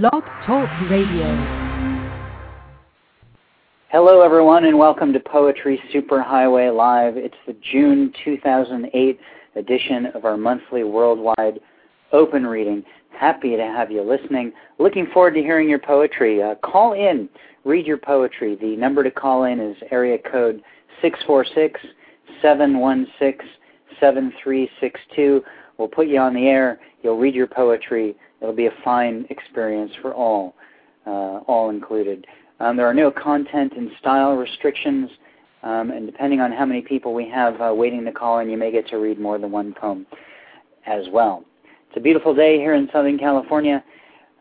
Blog Talk Radio. Hello, everyone, and welcome to Poetry Superhighway Live. It's the June 2008 edition of our monthly worldwide open reading. Happy to have you listening. Looking forward to hearing your poetry. Uh, call in, read your poetry. The number to call in is area code 646 716 7362. We'll put you on the air. You'll read your poetry It'll be a fine experience for all, uh, all included. Um, there are no content and style restrictions, um, and depending on how many people we have uh, waiting to call in, you may get to read more than one poem as well. It's a beautiful day here in Southern California.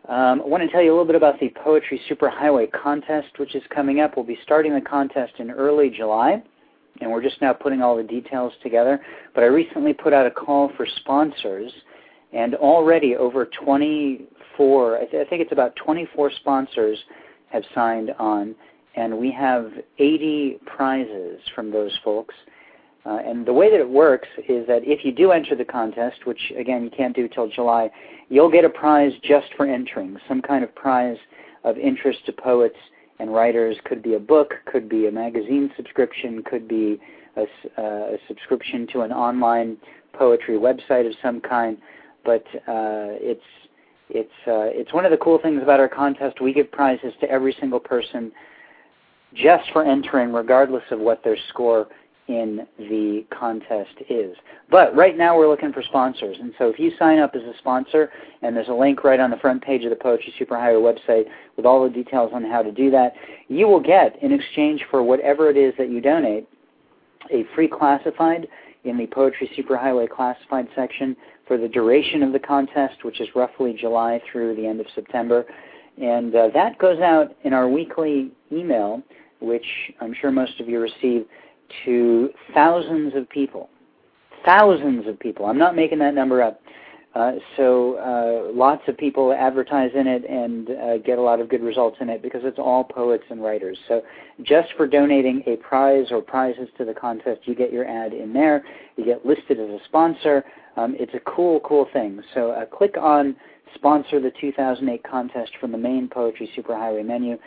Um, I want to tell you a little bit about the Poetry Superhighway contest, which is coming up. We'll be starting the contest in early July, and we're just now putting all the details together. But I recently put out a call for sponsors and already over 24, I, th- I think it's about 24 sponsors have signed on, and we have 80 prizes from those folks. Uh, and the way that it works is that if you do enter the contest, which again you can't do till July, you'll get a prize just for entering, some kind of prize of interest to poets and writers. Could be a book, could be a magazine subscription, could be a, uh, a subscription to an online poetry website of some kind but uh, it's it's uh, it's one of the cool things about our contest. We give prizes to every single person just for entering, regardless of what their score in the contest is. But right now we're looking for sponsors, and so if you sign up as a sponsor, and there's a link right on the front page of the Poetry Superhighway website with all the details on how to do that, you will get in exchange for whatever it is that you donate a free classified in the Poetry Superhighway classified section for the duration of the contest, which is roughly July through the end of September. And uh, that goes out in our weekly email, which I'm sure most of you receive, to thousands of people. Thousands of people. I'm not making that number up. Uh, so uh, lots of people advertise in it and uh, get a lot of good results in it because it's all poets and writers. So just for donating a prize or prizes to the contest, you get your ad in there. You get listed as a sponsor. Um, it's a cool, cool thing. So uh, click on sponsor the 2008 contest from the main Poetry Superhighway menu,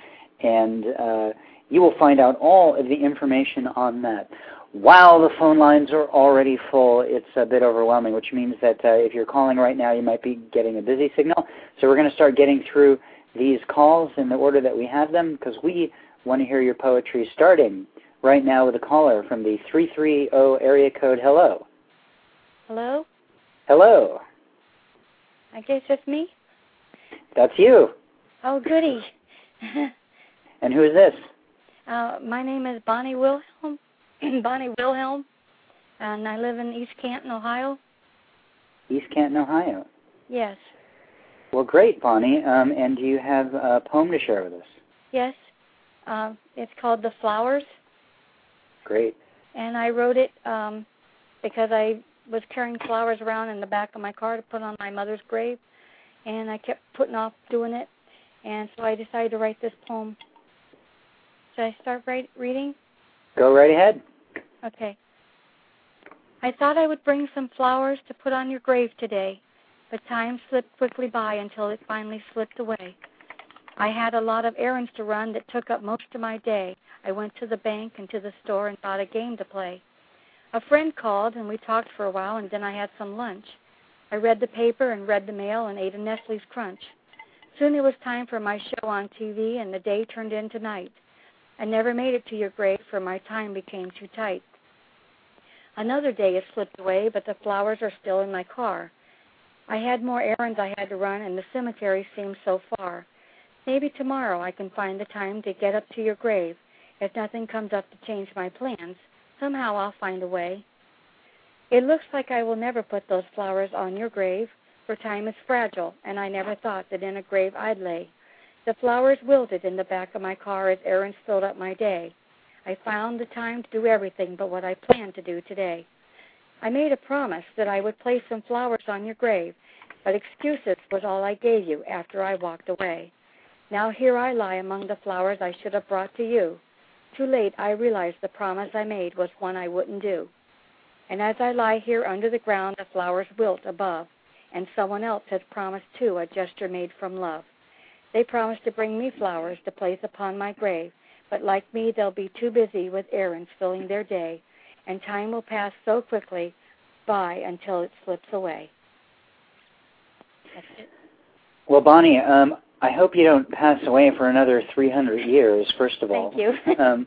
and uh, you will find out all of the information on that. Wow, the phone lines are already full. It's a bit overwhelming, which means that uh, if you're calling right now, you might be getting a busy signal. So we're going to start getting through these calls in the order that we have them because we want to hear your poetry starting right now with a caller from the 330 area code. Hello. Hello? Hello. I guess it's me. That's you. Oh, goody. and who is this? Uh, my name is Bonnie Wilhelm. Bonnie Wilhelm, and I live in East Canton, Ohio. East Canton, Ohio. Yes. Well, great, Bonnie. Um, and do you have a poem to share with us? Yes. Uh, it's called The Flowers. Great. And I wrote it um, because I was carrying flowers around in the back of my car to put on my mother's grave, and I kept putting off doing it, and so I decided to write this poem. Should I start write, reading? Go right ahead. Okay. I thought I would bring some flowers to put on your grave today, but time slipped quickly by until it finally slipped away. I had a lot of errands to run that took up most of my day. I went to the bank and to the store and bought a game to play. A friend called and we talked for a while and then I had some lunch. I read the paper and read the mail and ate a Nestle's Crunch. Soon it was time for my show on TV and the day turned into night. I never made it to your grave for my time became too tight. Another day has slipped away, but the flowers are still in my car. I had more errands I had to run, and the cemetery seems so far. Maybe tomorrow I can find the time to get up to your grave. If nothing comes up to change my plans, Somehow I'll find a way. It looks like I will never put those flowers on your grave, for time is fragile, and I never thought that in a grave I'd lay. The flowers wilted in the back of my car as errands filled up my day. I found the time to do everything but what I planned to do today. I made a promise that I would place some flowers on your grave, but excuses was all I gave you after I walked away. Now here I lie among the flowers I should have brought to you. Too late, I realized the promise I made was one I wouldn't do. And as I lie here under the ground, the flowers wilt above, and someone else has promised too a gesture made from love. They promised to bring me flowers to place upon my grave, but like me, they'll be too busy with errands filling their day, and time will pass so quickly by until it slips away. That's it. Well, Bonnie, um, I hope you don't pass away for another 300 years, first of all. Thank you. um,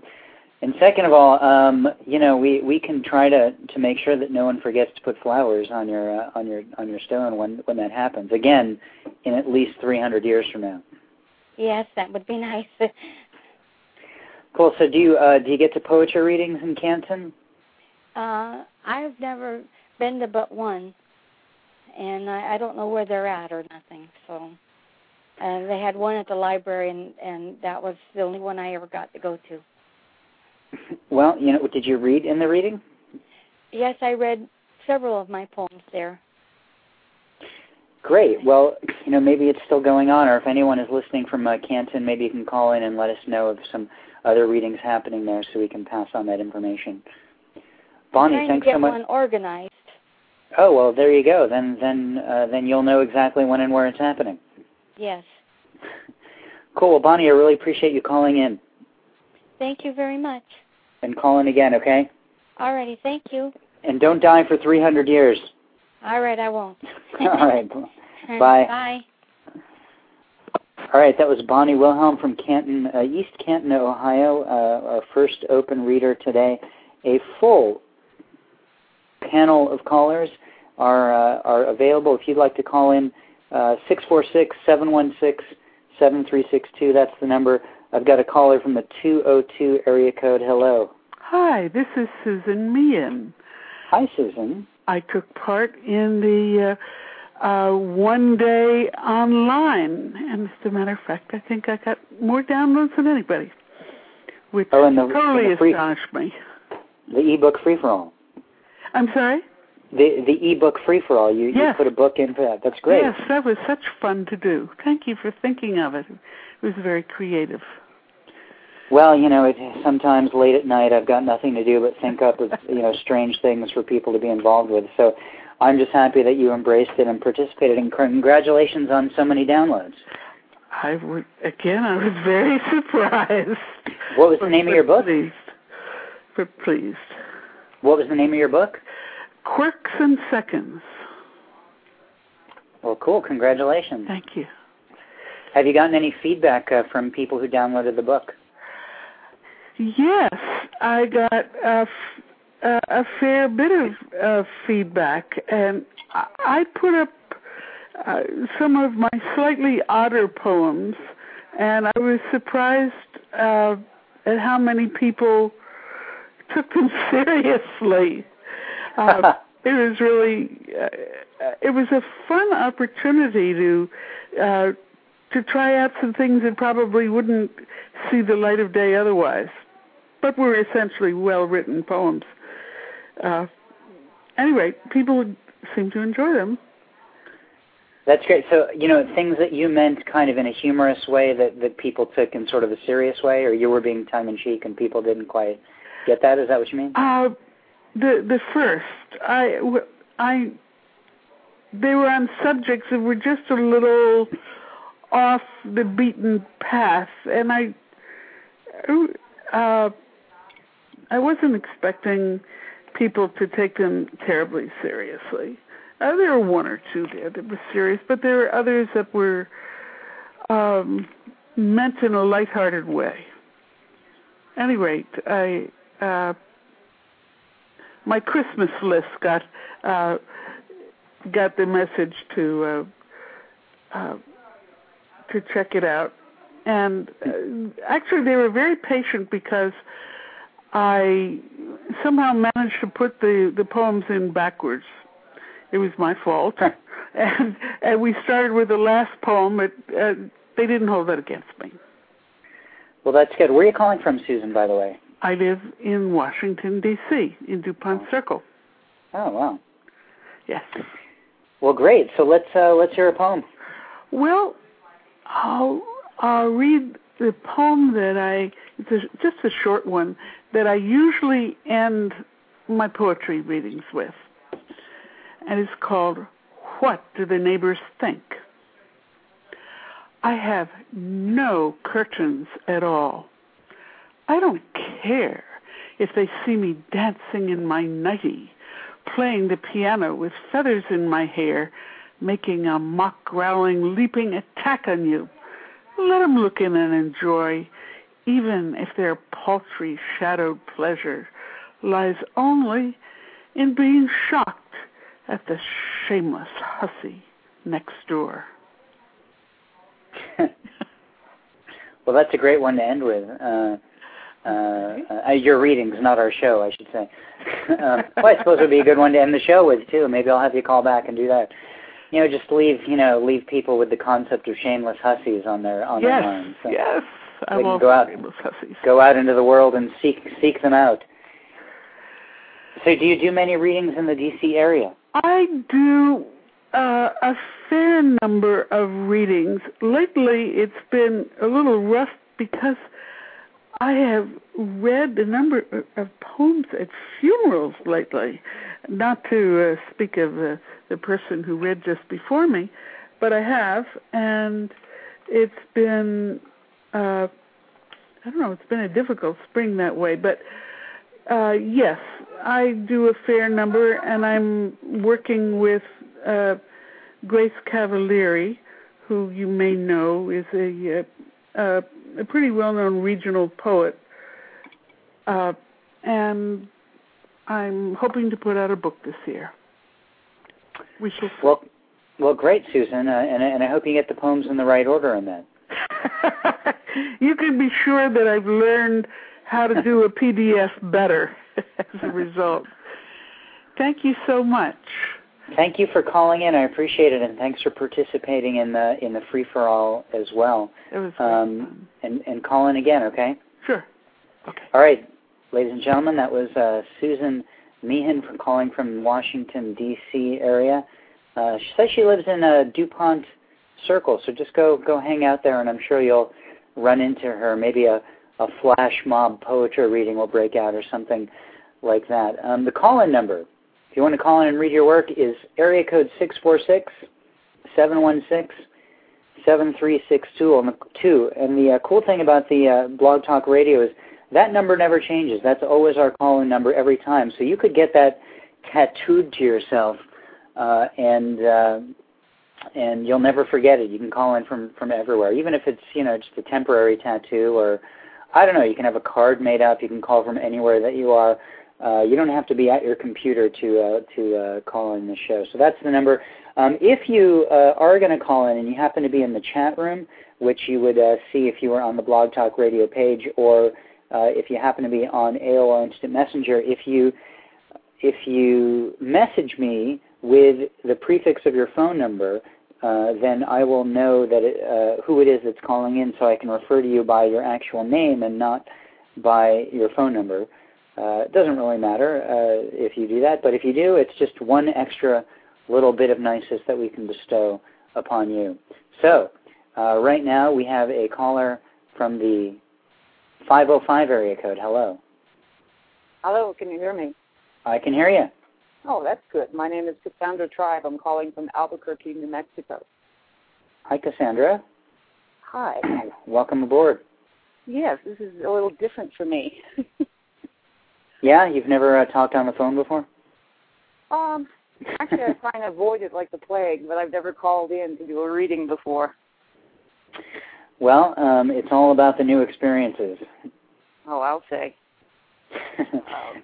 and second of all, um, you know, we, we can try to, to make sure that no one forgets to put flowers on your uh, on your on your stone when when that happens. Again, in at least 300 years from now. Yes, that would be nice. Cool. So do you uh, do you get to poetry readings in Canton? Uh, I've never been to but one, and I, I don't know where they're at or nothing. So, and they had one at the library, and and that was the only one I ever got to go to. Well, you know, did you read in the reading? Yes, I read several of my poems there. Great. Well, you know, maybe it's still going on, or if anyone is listening from uh, Canton, maybe you can call in and let us know of some other readings happening there, so we can pass on that information. Bonnie, thanks so much. one organized. Oh well, there you go. Then then uh, then you'll know exactly when and where it's happening. Yes. Cool. Well, Bonnie, I really appreciate you calling in. Thank you very much. And call in again, okay? Alrighty, thank you. And don't die for 300 years. All right, I won't. All right. Bye. Bye. All right, that was Bonnie Wilhelm from Canton, uh, East Canton, Ohio, uh, our first open reader today. A full panel of callers are uh, are available. If you'd like to call in, uh, six four six seven one six seven three six two. That's the number. I've got a caller from the 202 area code. Hello. Hi, this is Susan Meehan. Hi, Susan. I took part in the uh, one day online, and as a matter of fact, I think I got more downloads than anybody, which oh, and the, totally and the free, astonished me. The ebook free for all. I'm sorry. The the ebook free for all. You yes. you put a book in for that. That's great. Yes, that was such fun to do. Thank you for thinking of it. It was very creative. Well, you know, it, sometimes late at night I've got nothing to do but think up of you know strange things for people to be involved with. So I'm just happy that you embraced it and participated. And congratulations on so many downloads. I would again. I was very surprised. What was the name of your book? Pleased. But pleased. What was the name of your book? Quirks and Seconds. Well, cool. Congratulations. Thank you. Have you gotten any feedback uh, from people who downloaded the book? Yes, I got a, a fair bit of uh, feedback, and I put up uh, some of my slightly odder poems, and I was surprised uh, at how many people took them seriously. Uh, it was really, uh, it was a fun opportunity to uh, to try out some things that probably wouldn't see the light of day otherwise but were essentially well written poems. Uh, anyway, people seem to enjoy them. That's great. So, you know, things that you meant kind of in a humorous way that, that people took in sort of a serious way, or you were being tongue in cheek and people didn't quite get that? Is that what you mean? Uh, the the first, I, I, they were on subjects that were just a little off the beaten path, and I, uh, I wasn't expecting people to take them terribly seriously. Uh, there were one or two there that were serious, but there were others that were um, meant in a lighthearted way. At any rate, I uh, my Christmas list got uh, got the message to uh, uh, to check it out, and uh, actually they were very patient because I somehow managed to put the the poems in backwards. It was my fault, and and we started with the last poem. It, uh, they didn't hold that against me. Well, that's good. Where are you calling from, Susan? By the way. I live in Washington D.C. in Dupont Circle. Oh wow. Yes. Well, great. So let's uh, let's hear a poem. Well, I'll I'll read the poem that I it's a, just a short one that I usually end my poetry readings with, and it's called "What Do the Neighbors Think." I have no curtains at all. I don't care if they see me dancing in my nightie, playing the piano with feathers in my hair, making a mock growling, leaping attack on you. Let 'em look in and enjoy, even if their paltry shadowed pleasure lies only in being shocked at the shameless hussy next door. well, that's a great one to end with. Uh, uh, uh, your readings, not our show, I should say. um, well, I suppose it would be a good one to end the show with too. Maybe I'll have you call back and do that. You know, just leave you know leave people with the concept of shameless hussies on their on yes, their minds. So yes, I will go out. Go out into the world and seek seek them out. So, do you do many readings in the D.C. area? I do uh, a fair number of readings. Lately, it's been a little rough because I have read a number of poems at funerals lately. Not to uh, speak of the, the person who read just before me, but I have, and it's been, uh, I don't know, it's been a difficult spring that way, but uh, yes, I do a fair number, and I'm working with uh, Grace Cavalieri, who you may know is a, a, a pretty well-known regional poet, uh, and I'm hoping to put out a book this year. We shall. Well, well, great, Susan, uh, and, and I hope you get the poems in the right order on that. you can be sure that I've learned how to do a PDF better as a result. Thank you so much. Thank you for calling in. I appreciate it, and thanks for participating in the in the free for all as well. It was um, and and call in again, okay? Sure. Okay. All right, ladies and gentlemen, that was uh, Susan Meehan from calling from Washington D.C. area. Uh, she says she lives in uh, Dupont Circle, so just go go hang out there, and I'm sure you'll run into her. Maybe a a flash mob poetry reading will break out or something like that. Um, the call-in number, if you want to call in and read your work, is area code 646 716 7362. And the uh, cool thing about the uh, Blog Talk Radio is that number never changes. That's always our call-in number every time. So you could get that tattooed to yourself, uh, and uh, and you'll never forget it. You can call in from from everywhere, even if it's you know just a temporary tattoo or I don't know. You can have a card made up. You can call from anywhere that you are. Uh, you don't have to be at your computer to uh, to uh, call in the show. So that's the number. Um, if you uh, are going to call in and you happen to be in the chat room, which you would uh, see if you were on the Blog Talk Radio page, or uh, if you happen to be on AOL Instant Messenger, if you if you message me with the prefix of your phone number, uh, then I will know that it, uh, who it is that's calling in, so I can refer to you by your actual name and not by your phone number. Uh, it doesn't really matter uh, if you do that, but if you do, it's just one extra little bit of niceness that we can bestow upon you. So, uh, right now we have a caller from the 505 area code. Hello. Hello, can you hear me? I can hear you. Oh, that's good. My name is Cassandra Tribe. I'm calling from Albuquerque, New Mexico. Hi, Cassandra. Hi. Welcome aboard. Yes, this is a little different for me. yeah, you've never uh, talked on the phone before? Um, actually, I try and avoid it like the plague, but I've never called in to do a reading before. Well, um, it's all about the new experiences. Oh, I'll say.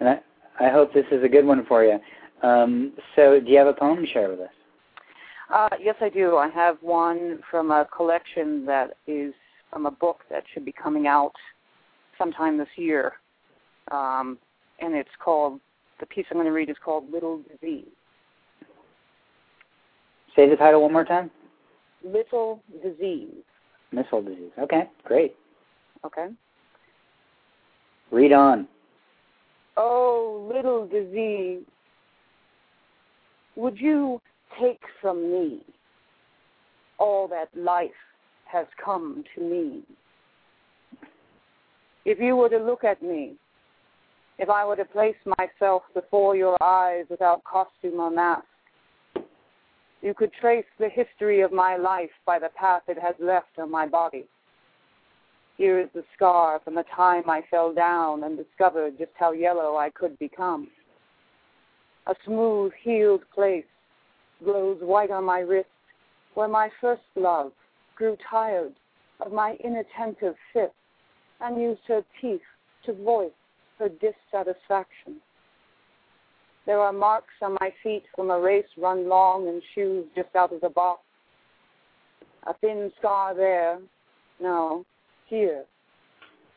and I, I hope this is a good one for you. Um, so, do you have a poem to share with us? Uh, yes, I do. I have one from a collection that is from a book that should be coming out sometime this year. Um, and it's called, the piece I'm going to read is called Little Disease. Say the title one more time. Little Disease. Little Disease. Okay, great. Okay. Read on. Oh, little disease, would you take from me all that life has come to me? If you were to look at me, if I were to place myself before your eyes without costume or mask, You could trace the history of my life by the path it has left on my body. Here is the scar from the time I fell down and discovered just how yellow I could become. A smooth, healed place glows white on my wrist where my first love grew tired of my inattentive fifth and used her teeth to voice her dissatisfaction. There are marks on my feet from a race run long in shoes just out of the box. A thin scar there, no, here,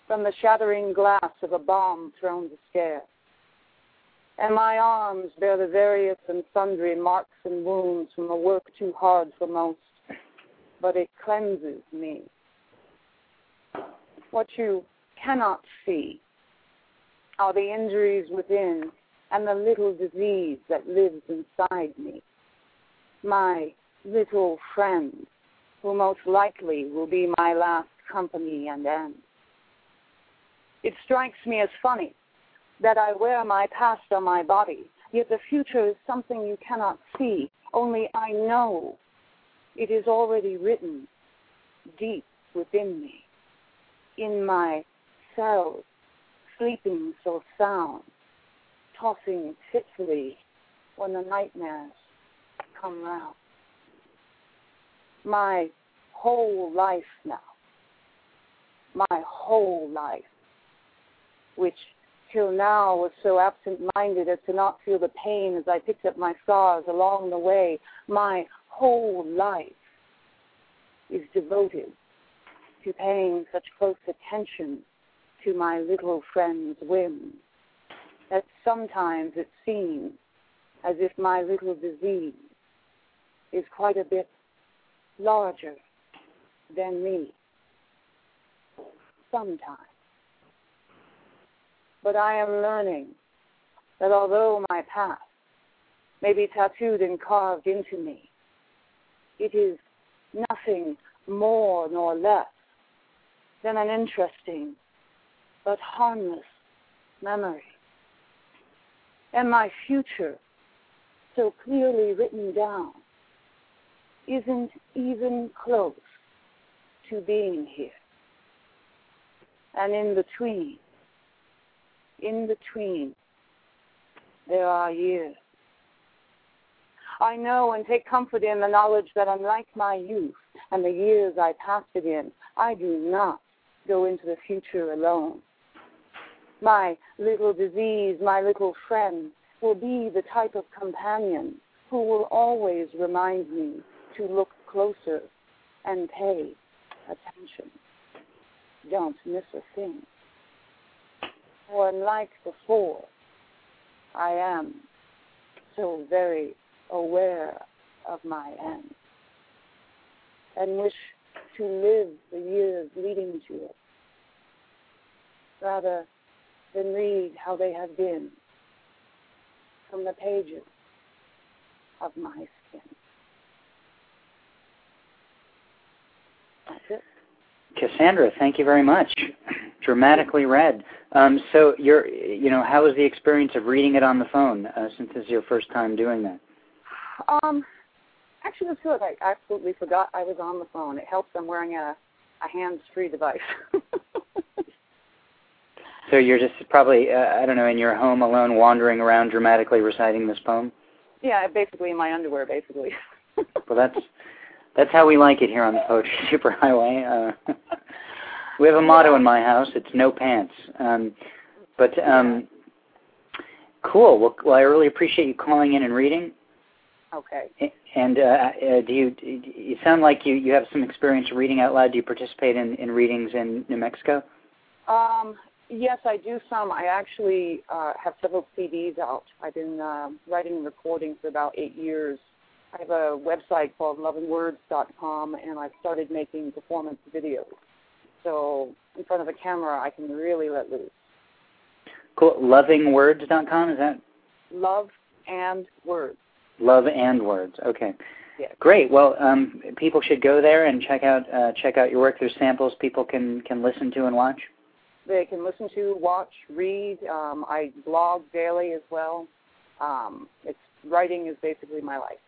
from the shattering glass of a bomb thrown to scare. And my arms bear the various and sundry marks and wounds from a work too hard for most, but it cleanses me. What you cannot see are the injuries within and the little disease that lives inside me. My little friend, who most likely will be my last company and end. It strikes me as funny that I wear my past on my body, yet the future is something you cannot see, only I know it is already written deep within me, in my cells, sleeping so sound tossing fitfully when the nightmares come round. My whole life now, my whole life, which till now was so absent minded as to not feel the pain as I picked up my scars along the way, my whole life is devoted to paying such close attention to my little friend's whims that sometimes it seems as if my little disease is quite a bit larger than me. Sometimes. But I am learning that although my past may be tattooed and carved into me, it is nothing more nor less than an interesting but harmless memory and my future so clearly written down isn't even close to being here. And in between, in between, there are years. I know and take comfort in the knowledge that unlike my youth and the years I passed it in, I do not go into the future alone my little disease, my little friend, will be the type of companion who will always remind me to look closer and pay attention. Don't miss a thing. For unlike before, I am so very aware of my end and wish to live the years leading to it rather than read how they have been from the pages of my skin. That's it. Cassandra, thank you very much. Dramatically read. Um, so, you're, you know, how was the experience of reading it on the phone uh, since this is your first time doing that? Um, actually, it was good. I absolutely forgot I was on the phone. It helps. I'm wearing a, a hands-free device. So you're just probably, uh, I don't know, in your home alone, wandering around, dramatically reciting this poem. Yeah, basically in my underwear, basically. well, that's that's how we like it here on the Poetry Superhighway. Uh, we have a motto in my house: it's no pants. Um, but um, cool. Well, well, I really appreciate you calling in and reading. Okay. And uh, uh, do you? You sound like you you have some experience reading out loud. Do you participate in in readings in New Mexico? Um, Yes, I do some. I actually uh, have several CDs out. I've been uh, writing and recording for about eight years. I have a website called lovingwords.com, and I've started making performance videos. So in front of a camera, I can really let loose. Cool. Lovingwords.com, is that? Love and words. Love and words. Okay. Yes. Great. Well, um, people should go there and check out uh, check out your work. There's samples people can can listen to and watch they can listen to, watch, read. Um, I blog daily as well. Um, it's writing is basically my life.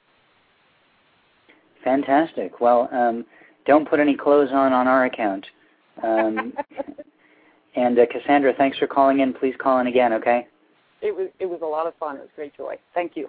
Fantastic. Well, um, don't put any clothes on on our account. Um, and uh, Cassandra, thanks for calling in. Please call in again, okay? It was it was a lot of fun. It was great joy. Thank you.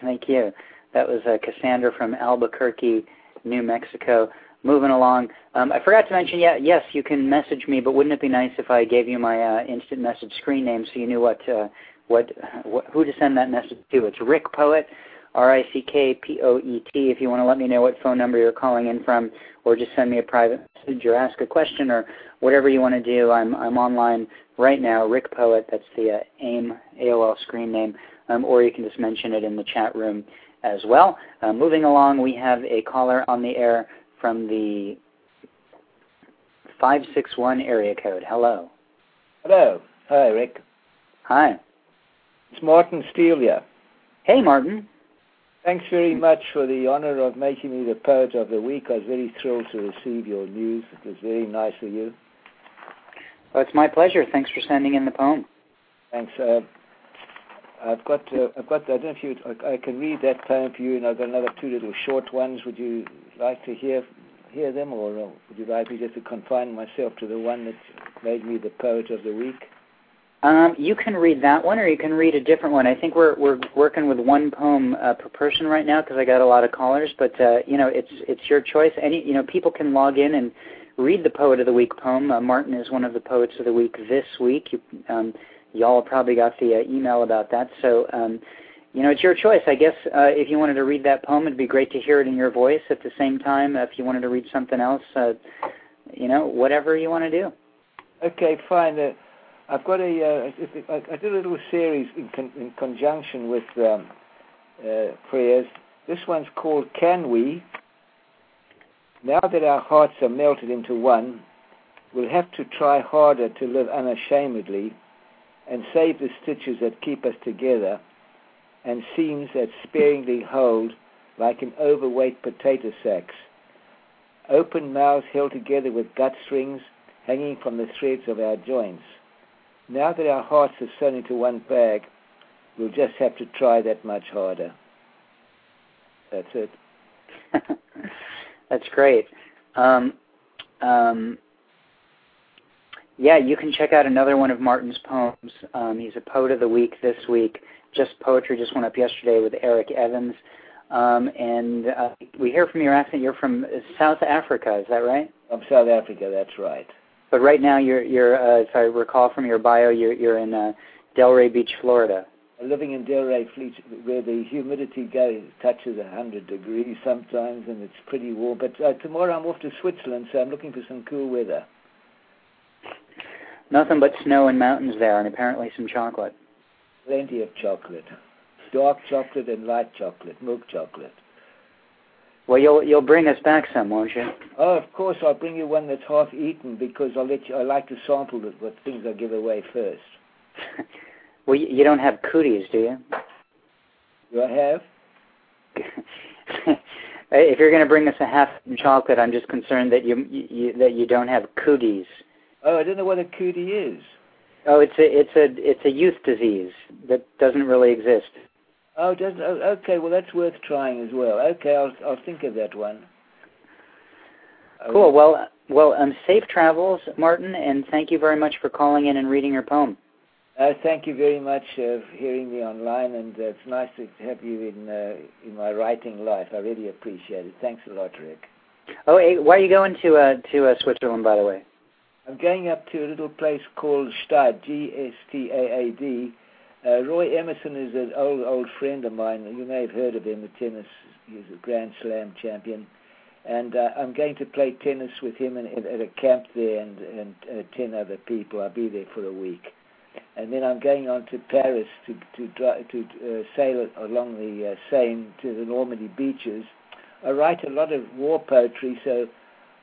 Thank you. That was uh, Cassandra from Albuquerque, New Mexico. Moving along. Um, I forgot to mention, yeah, yes, you can message me, but wouldn't it be nice if I gave you my uh, instant message screen name so you knew what, uh, what, what, who to send that message to? It's Rick Poet, R-I-C-K-P-O-E-T. If you want to let me know what phone number you're calling in from, or just send me a private message or ask a question or whatever you want to do, I'm I'm online right now. Rick Poet, that's the uh, AIM AOL screen name, um, or you can just mention it in the chat room as well. Uh, moving along, we have a caller on the air from the 561 area code. Hello. Hello. Hi, Rick. Hi. It's Martin Steele. Hey, Martin. Thanks very much for the honor of making me the Poet of the Week. I was very thrilled to receive your news. It was very nice of you. Well, it's my pleasure. Thanks for sending in the poem. Thanks. Uh, I've got, uh, I've got. I don't know if you. I, I can read that poem for you, and I've got another two little short ones. Would you like to hear hear them, or uh, would you like me just to confine myself to the one that made me the poet of the week? Um, you can read that one, or you can read a different one. I think we're we're working with one poem uh, per person right now because I got a lot of callers. But uh, you know, it's it's your choice. Any you know, people can log in and read the poet of the week poem. Uh, Martin is one of the poets of the week this week. You, um, y'all probably got the uh, email about that. So, um, you know, it's your choice. I guess uh, if you wanted to read that poem, it'd be great to hear it in your voice at the same time. If you wanted to read something else, uh, you know, whatever you want to do. Okay, fine. I've got a. Uh, I did a little series in, con- in conjunction with um, uh, prayers. This one's called "Can We." Now that our hearts are melted into one, we'll have to try harder to live unashamedly and save the stitches that keep us together and seams that sparingly hold like an overweight potato sacks. Open mouths held together with gut strings hanging from the threads of our joints. Now that our hearts are sewn into one bag, we'll just have to try that much harder. That's it. That's great. Um, um, yeah, you can check out another one of Martin's poems. Um, he's a poet of the week this week. Just poetry just went up yesterday with Eric Evans. Um, and uh, we hear from your accent. You're from South Africa, is that right? From South Africa, that's right. But right now, you're, you're uh, if I recall from your bio, you're, you're in uh, Delray Beach, Florida. Living in Delray Beach, where the humidity goes, touches 100 degrees sometimes, and it's pretty warm. But uh, tomorrow I'm off to Switzerland, so I'm looking for some cool weather. Nothing but snow and mountains there, and apparently some chocolate. Plenty of chocolate. Dark chocolate and light chocolate, milk chocolate. Well, you'll you'll bring us back some, won't you? Oh, of course, I'll bring you one that's half eaten because I'll let you. I like to sample the, what things I give away first. well, you, you don't have cooties, do you? Do I have? if you're going to bring us a half chocolate, I'm just concerned that you, you that you don't have cooties. Oh, I don't know what a cootie is. Oh, it's a it's a it's a youth disease that doesn't really exist. Oh, doesn't oh, okay. Well, that's worth trying as well. Okay, I'll I'll think of that one. Cool. Well, well, um, safe travels, Martin, and thank you very much for calling in and reading your poem. Uh, thank you very much for hearing me online, and uh, it's nice to have you in uh, in my writing life. I really appreciate it. Thanks a lot, Rick. Oh, hey, why are you going to uh, to uh, Switzerland, by the way? I'm going up to a little place called Gstaad, G-S-T-A-A-D. Uh, Roy Emerson is an old old friend of mine. You may have heard of him, the tennis. He's a Grand Slam champion, and uh, I'm going to play tennis with him in, in, at a camp there, and and uh, ten other people. I'll be there for a week, and then I'm going on to Paris to to dry, to uh, sail along the uh, Seine to the Normandy beaches. I write a lot of war poetry, so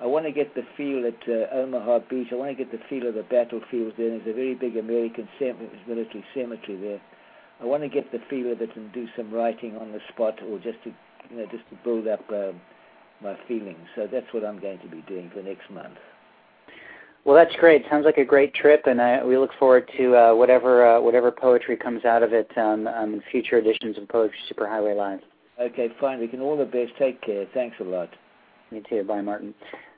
I want to get the feel at uh, Omaha Beach. I want to get the feel of the battlefields there. There's a very big American sem- military cemetery there. I want to get the feel of it and do some writing on the spot, or just to, you know, just to build up um, my feelings. So that's what I'm going to be doing for next month. Well, that's great. Sounds like a great trip, and I, we look forward to uh, whatever uh, whatever poetry comes out of it um, um, in future editions of Poetry Superhighway Live. Okay, fine. We can all the best. Take care. Thanks a lot. Me too. Bye, Martin.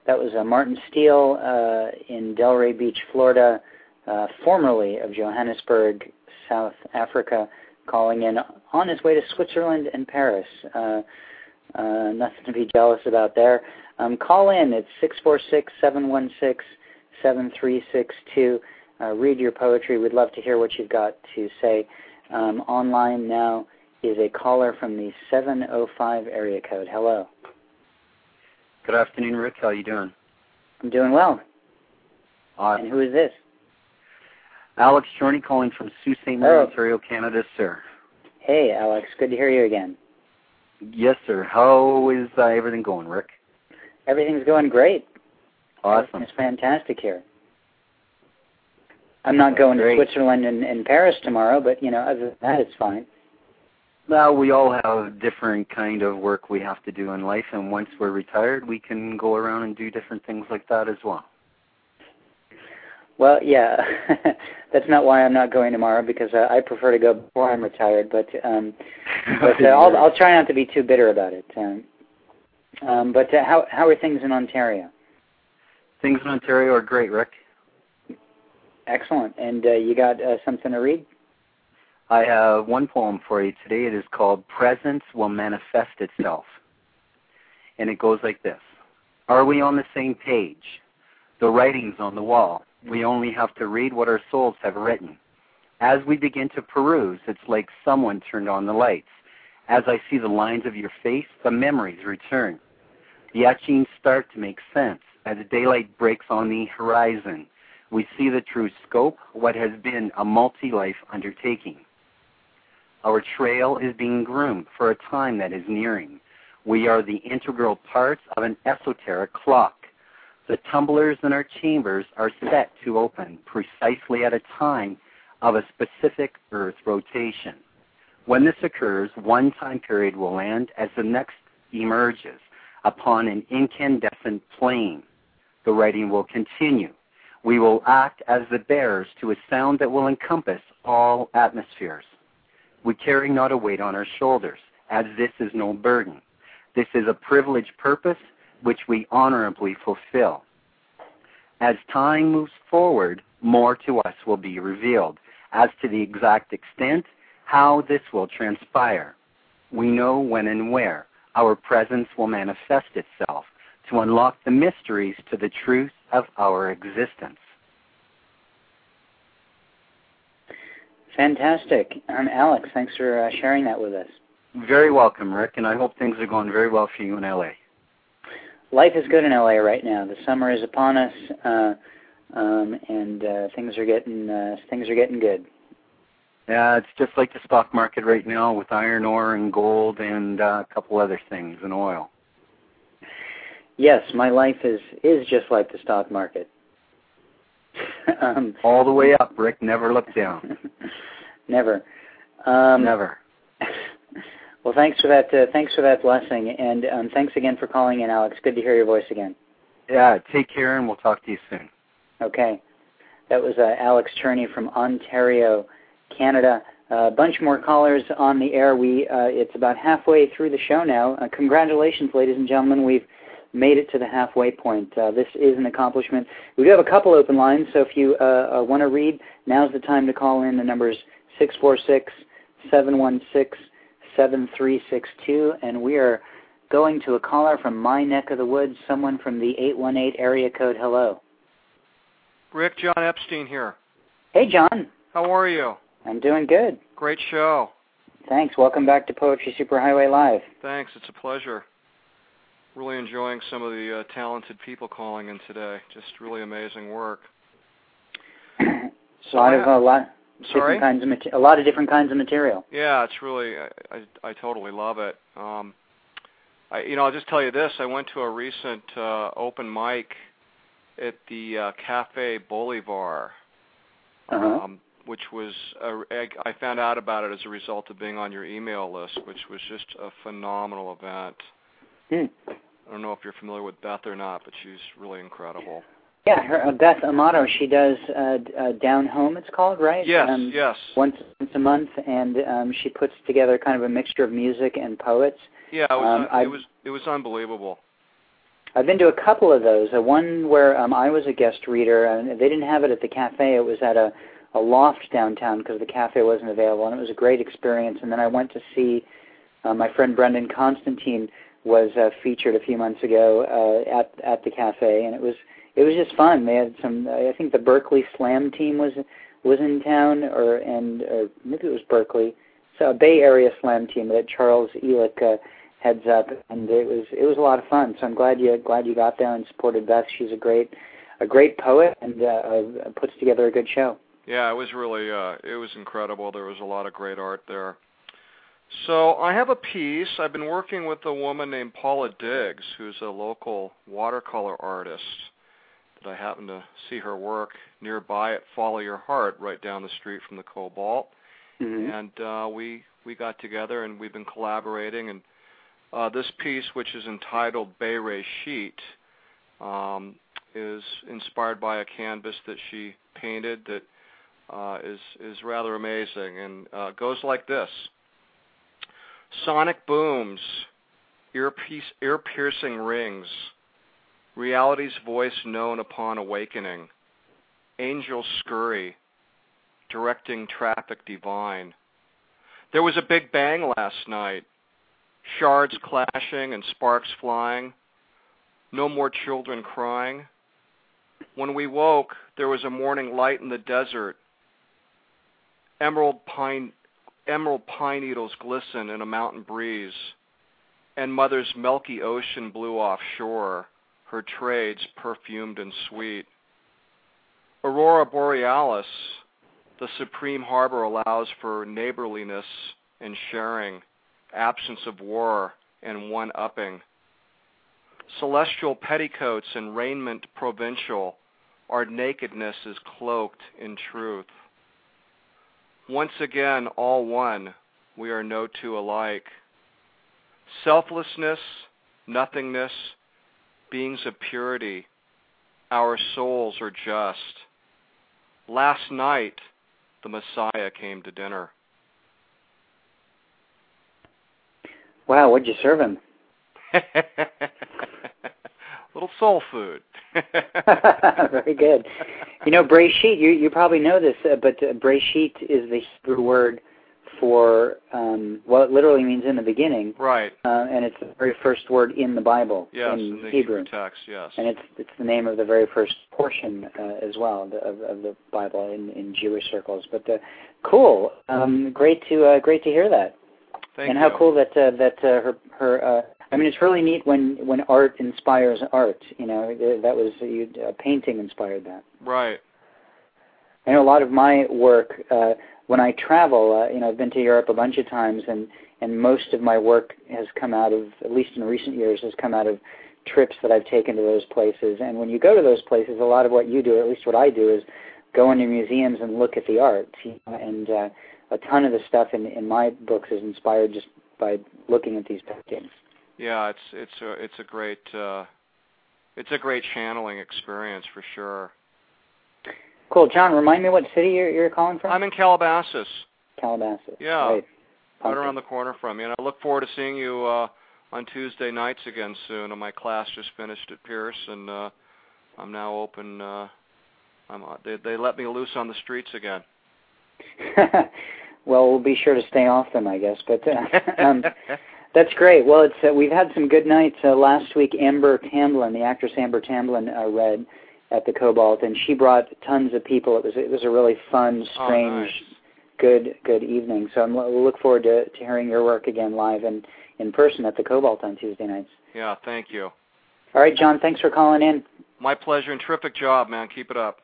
That was uh, Martin Steele uh, in Delray Beach, Florida, uh, formerly of Johannesburg, South Africa, calling in on his way to Switzerland and Paris. Uh, uh, nothing to be jealous about there. Um, call in. It's 646 716 7362. Uh, read your poetry. We'd love to hear what you've got to say. Um, online now is a caller from the 705 area code. Hello. Good afternoon, Rick. How are you doing? I'm doing well. Uh, and who is this? Alex Chorney calling from Sault Ste. Marie, oh. Ontario, Canada, sir. Hey, Alex. Good to hear you again. Yes, sir. How is uh, everything going, Rick? Everything's going great. Awesome. It's fantastic here. I'm not going great. to Switzerland and, and Paris tomorrow, but you know, other than that, it's fine. Well, we all have different kind of work we have to do in life, and once we're retired, we can go around and do different things like that as well. Well, yeah, that's not why I'm not going tomorrow because uh, I prefer to go before I'm retired. But um, but uh, I'll I'll try not to be too bitter about it. Um, um, but uh, how how are things in Ontario? Things in Ontario are great, Rick. Excellent. And uh, you got uh, something to read? I have one poem for you today. It is called Presence Will Manifest Itself. And it goes like this Are we on the same page? The writing's on the wall. We only have to read what our souls have written. As we begin to peruse, it's like someone turned on the lights. As I see the lines of your face, the memories return. The etchings start to make sense. As daylight breaks on the horizon, we see the true scope, what has been a multi life undertaking. Our trail is being groomed for a time that is nearing. We are the integral parts of an esoteric clock. The tumblers in our chambers are set to open precisely at a time of a specific Earth rotation. When this occurs, one time period will end as the next emerges upon an incandescent plane. The writing will continue. We will act as the bearers to a sound that will encompass all atmospheres. We carry not a weight on our shoulders, as this is no burden. This is a privileged purpose which we honorably fulfill. As time moves forward, more to us will be revealed. As to the exact extent, how this will transpire, we know when and where our presence will manifest itself to unlock the mysteries to the truth of our existence. Fantastic. Um, Alex, thanks for uh, sharing that with us. Very welcome, Rick, and I hope things are going very well for you in LA. Life is good in LA right now. The summer is upon us, uh, um, and uh, things are getting uh, things are getting good. Yeah, it's just like the stock market right now with iron ore and gold and uh, a couple other things and oil. Yes, my life is is just like the stock market. um, All the way up, Rick. Never look down. never. Um, never. well, thanks for that. Uh, thanks for that blessing, and um, thanks again for calling in, Alex. Good to hear your voice again. Yeah, take care, and we'll talk to you soon. Okay, that was uh, Alex Cherney from Ontario, Canada. A uh, bunch more callers on the air. We uh, it's about halfway through the show now. Uh, congratulations, ladies and gentlemen. We've made it to the halfway point. Uh, this is an accomplishment. We do have a couple open lines, so if you uh, uh, want to read, now's the time to call in. The number is 646 716 7362, and we are going to a caller from my neck of the woods, someone from the 818 area code. Hello. Rick, John Epstein here. Hey, John. How are you? I'm doing good. Great show. Thanks. Welcome back to Poetry Superhighway Live. Thanks. It's a pleasure really enjoying some of the uh, talented people calling in today. Just really amazing work. so lot of a lot sorry? different kinds of mater- a lot of different kinds of material. Yeah, it's really I I, I totally love it. Um, I you know I'll just tell you this. I went to a recent uh, open mic at the uh, Cafe Bolivar. Uh-huh. Um, which was a, I found out about it as a result of being on your email list, which was just a phenomenal event. Hmm. I don't know if you're familiar with Beth or not, but she's really incredible. Yeah, her, uh, Beth Amato. She does uh, uh, Down Home. It's called right. Yes, um, yes. Once once a month, and um, she puts together kind of a mixture of music and poets. Yeah, it was, Um, uh, it was it was unbelievable. I've been to a couple of those. Uh, one where um, I was a guest reader, and they didn't have it at the cafe. It was at a, a loft downtown because the cafe wasn't available, and it was a great experience. And then I went to see uh, my friend Brendan Constantine was uh, featured a few months ago uh, at at the cafe, and it was it was just fun. They had some. I think the Berkeley Slam team was was in town, or and or maybe it was Berkeley. So a Bay Area Slam team that Charles Ellik uh, heads up, and it was it was a lot of fun. So I'm glad you glad you got there and supported Beth. She's a great a great poet and uh, puts together a good show. Yeah, it was really uh it was incredible. There was a lot of great art there. So I have a piece. I've been working with a woman named Paula Diggs, who's a local watercolor artist. That I happened to see her work nearby at Follow Your Heart, right down the street from the Cobalt. Mm-hmm. And uh, we we got together and we've been collaborating. And uh, this piece, which is entitled Bay Ray Sheet, um, is inspired by a canvas that she painted that uh, is is rather amazing and uh, goes like this: Sonic booms, ear piercing rings, reality's voice known upon awakening, angels scurry, directing traffic divine. There was a big bang last night, shards clashing and sparks flying. No more children crying. When we woke, there was a morning light in the desert. Emerald pine, emerald pine needles glisten in a mountain breeze, and Mother's milky ocean blew offshore, her trades perfumed and sweet. Aurora borealis, the supreme harbor allows for neighborliness and sharing, absence of war and one upping. Celestial petticoats and raiment provincial, our nakedness is cloaked in truth. Once again, all one, we are no two alike. Selflessness, nothingness, beings of purity, our souls are just. Last night, the Messiah came to dinner. Wow, what'd you serve him? Little soul food. Very good. You know, breshit, you you probably know this, uh, but uh, breshit is the Hebrew word for um, well, it literally means in the beginning, right. uh, and it's the very first word in the Bible Yes, in, in the Hebrew. Hebrew text, yes. and it's it's the name of the very first portion uh, as well the, of, of the Bible in, in Jewish circles. But uh, cool, um, great to uh, great to hear that, Thank you. and you. how cool that uh, that uh, her her. Uh, I mean, it's really neat when when art inspires art. You know, that was you, uh, painting inspired that. Right. I know a lot of my work uh, when I travel. Uh, you know, I've been to Europe a bunch of times, and and most of my work has come out of, at least in recent years, has come out of trips that I've taken to those places. And when you go to those places, a lot of what you do, at least what I do, is go into museums and look at the art. You know, and uh, a ton of the stuff in in my books is inspired just by looking at these paintings. Yeah, it's it's a it's a great uh it's a great channeling experience for sure. Cool, John. Remind me what city you're you're calling from? I'm in Calabasas, Calabasas. Yeah. Right. right around the corner from you, and I look forward to seeing you uh on Tuesday nights again soon. And my class just finished at Pierce, and uh I'm now open. uh I'm uh, they they let me loose on the streets again. well, we'll be sure to stay off them, I guess. But uh, um, that's great. Well, it's uh, we've had some good nights. Uh, last week, Amber Tamblyn, the actress Amber Tamblyn, uh, read at the Cobalt, and she brought tons of people. It was it was a really fun, Oh, strange, nice. good good evening. So I'm, we'll look forward to, to hearing your work again live and in person at the Cobalt on Tuesday nights. Yeah, thank you. All right, John. Thanks for calling in. My pleasure and terrific job, man. Keep it up.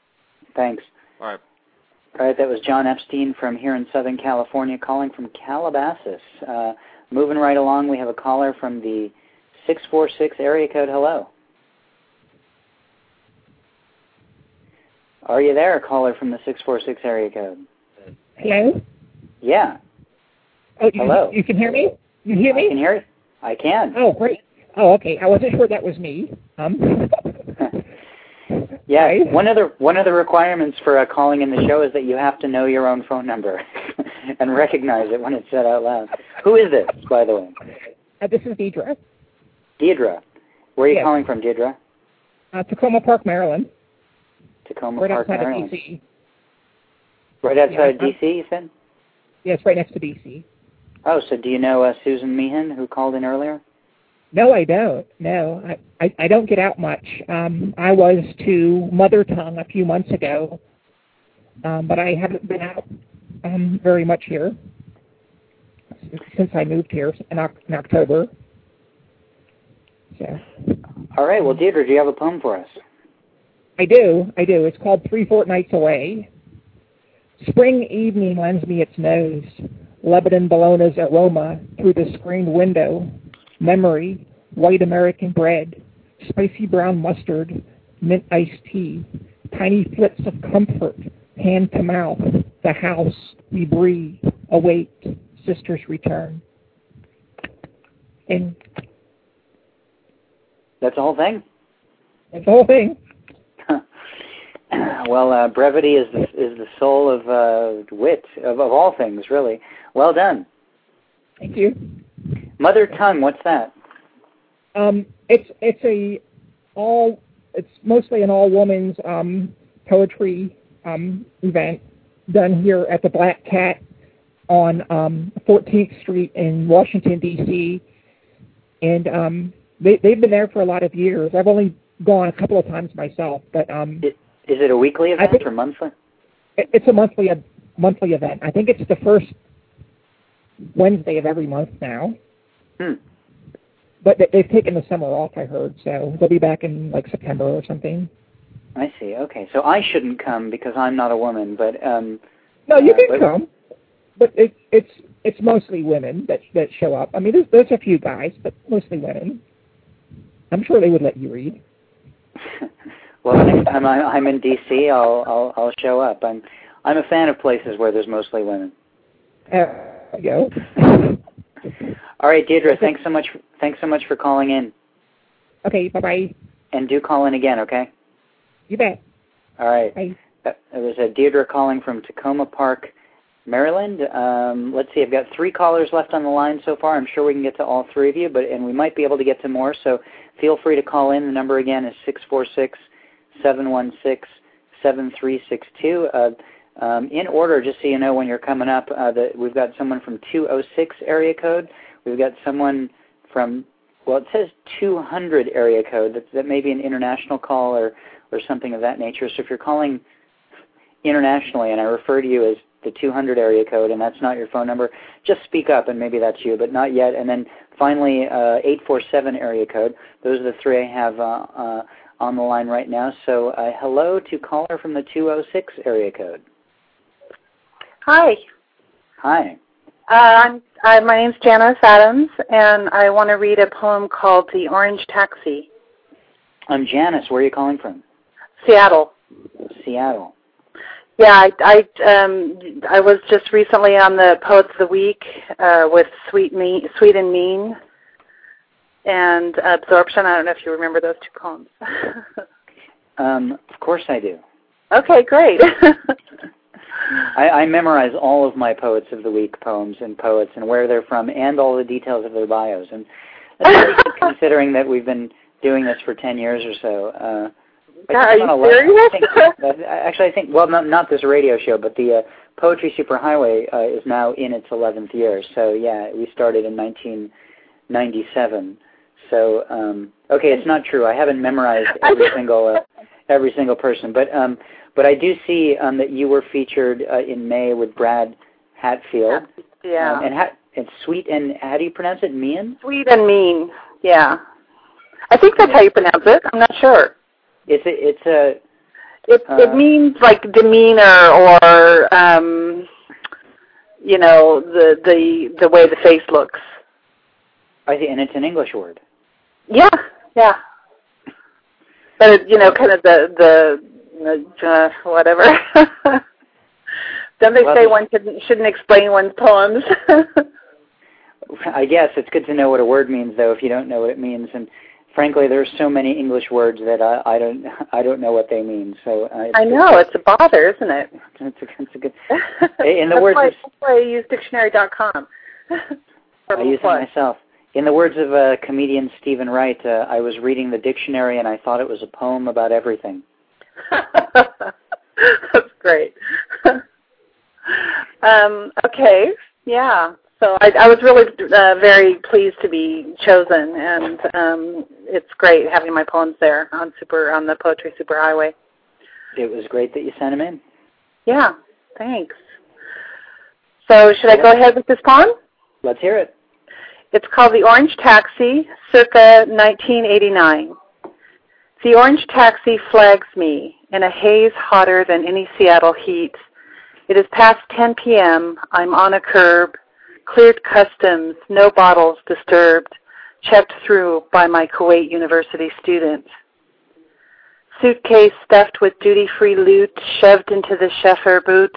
Thanks. All right. All right, that was John Epstein from here in Southern California calling from Calabasas. Uh, moving right along, we have a caller from the 646 area code. Hello. Are you there, caller from the 646 area code? Hello? Yeah, Oh, you, Hello. you can hear me? You hear me? I can hear you. I can. Oh, great. Oh, okay. I wasn't sure that was me. Um, Yeah. Right. One of the one of the requirements for uh, calling in the show is that you have to know your own phone number and recognize it when it's said out loud. Who is this, by the way? Uh, this is Deidre. Deidre. Where are you Yes. calling from, Deidre? Uh, Takoma Park, Maryland. Takoma right Park, outside Maryland. of D.C. Right outside Yeah. DC, you said? It's right next to D.C. Oh, so do you know uh, Susan Meehan, who called in earlier? No, I don't. No, I, I, I don't get out much. Um, I was to Mother Tongue a few months ago, um, but I haven't been out um, very much here since I moved here in, in October. So All right. Well, Deirdre, do you have a poem for us? I do, I do. It's called Three Fortnights Away. Spring evening lends me its nose, Lebanon bologna's aroma through the screened window. Memory, white American bread, spicy brown mustard, mint iced tea, tiny flips of comfort, hand to mouth, the house, we breathe, await, sister's return. And That's the whole thing? that's the whole thing. well, uh, brevity is the, is the soul of uh, wit, of, of all things, really. Well done. Thank you. Mother tongue, what's that? Um, it's it's a all it's mostly an all women's um, poetry um, event done here at the Black Cat on um, 14th Street in Washington D.C. And um, they they've been there for a lot of years. I've only gone a couple of times myself, but um, Is it a weekly event think- or monthly? it, it's a monthly a monthly event. I think it's the first Wednesday of every month now. Hmm. But they- they've taken the summer off, I heard, so they'll be back in like September or something. I see. Okay, so I shouldn't come because I'm not a woman, but um, No, you Uh, can but- come, but it, it's it's mostly women that that show up. I mean, there's there's a few guys, but mostly women. I'm sure they would let you read. well, next time I'm, I'm in DC, I'll, I'll I'll show up. I'm I'm a fan of places where there's mostly women. There you go. All right, Deidre, thanks so much. Thanks so much for calling in, Okay, bye bye. and do call in again, okay? You bet. All right. Bye. Uh, It was uh, Deirdre calling from Takoma Park, Maryland. Um, let's see, I've got three callers left on the line so far. I'm sure we can get to all three of you, but and we might be able to get to more. So feel free to call in. The number again is six four six seven one six seven three six two. Uh, um, in order, just so you know when you're coming up, uh, the, we've got someone from 206 area code. We've got someone from well, it says 200 area code. That, that may be an international call or or something of that nature. So if you're calling internationally and I refer to you as the 200 area code and that's not your phone number, just speak up and maybe that's you, but not yet. And then finally, uh, 847 area code. Those are the three I have uh, uh, on the line right now. So uh, hello to caller from the 206 area code. Hi. Hi. Uh, I'm, uh, my name's Janice Adams, and I want to read a poem called The Orange Taxi, I'm Janice. Where are you calling from? Seattle. Seattle. Yeah, I, I, um, I was just recently on the Poets of the Week uh, with Sweet, Me- Sweet and Mean and Absorption. I don't know if you remember those two poems. Um, of course I do. okay, great. I, I memorize all of my Poets of the Week poems and poets and where they're from and all the details of their bios. And that's pretty good considering that we've been doing this for 10 years or so. Uh, I God, just are you serious? I think actually, I think, well, not, not this radio show, but the uh, Poetry Superhighway uh, is now in its 11th year. So, yeah, we started in 1997. So, um, okay, it's not true. I haven't memorized every single uh, every single person, but um, but I do see um, that you were featured uh, in May with Brad Hatfield. yeah. Um, and Hat and Sweet and how do you pronounce it? Mean? Sweet and Mean. Yeah. I think that's how you pronounce it. I'm not sure. It's a, it's a It Uh, it means like demeanor or um you know, the the the way the face looks. I think, and it's an English word. Yeah, yeah. But it, you know, kind of the the uh, whatever. Don't they Well, say one shouldn't shouldn't explain one's poems? I guess it's good to know what a word means, though, if you don't know what it means. And frankly, there's so many English words that I, I don't I don't know what they mean. So I, I know it's a bother, isn't it? It's a, it's a good. In the words why, of, that's why I use dictionary.com. I use it myself. In the words of uh, comedian Stephen Wright, uh, I was reading the dictionary and I thought it was a poem about everything. That's great. um, okay, yeah. So I, I was really uh, very pleased to be chosen, and um, it's great having my poems there on super on the Poetry Superhighway. It was great that you sent them in. Yeah, thanks. So should I go ahead with this poem? Let's hear it. It's called The Orange Taxi, circa 1989. The orange taxi flags me in a haze hotter than any Seattle heat. It is past 10 p.m. I'm on a curb, cleared customs, no bottles disturbed, checked through by my Kuwait University student. Suitcase stuffed with duty-free loot shoved into the chauffeur boot.